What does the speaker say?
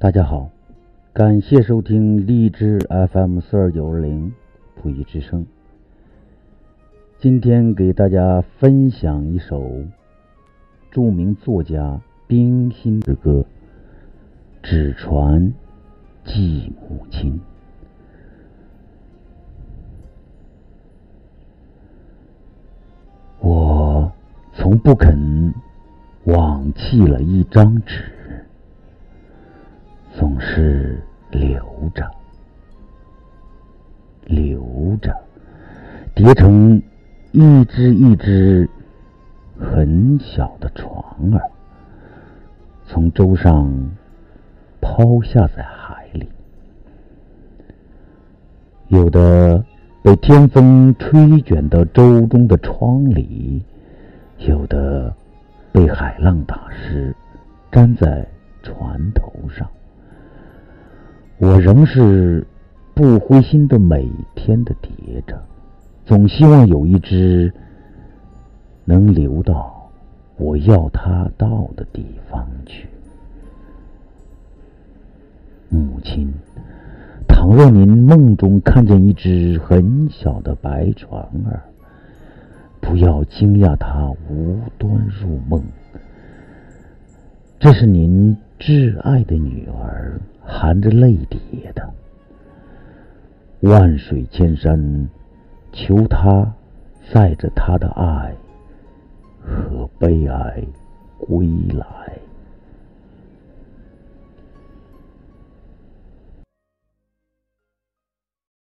大家好，感谢收听荔枝 FM 四二九二零普益之声。今天给大家分享一首著名作家冰心的歌《纸船寄母亲》。我从不肯忘弃了一张纸。总是留着，留着，叠成一只一只很小的船儿，从舟上抛下在海里。有的被天风吹卷到舟中的窗里，有的被海浪打湿，粘在船头上。我仍是不灰心的，每天的叠着，总希望有一只能流到我要它到的地方去。母亲，倘若您梦中看见一只很小的白船儿，不要惊讶它无端入梦，这是您挚爱的女儿。含着泪叠的，万水千山，求他载着他的爱和悲哀归来。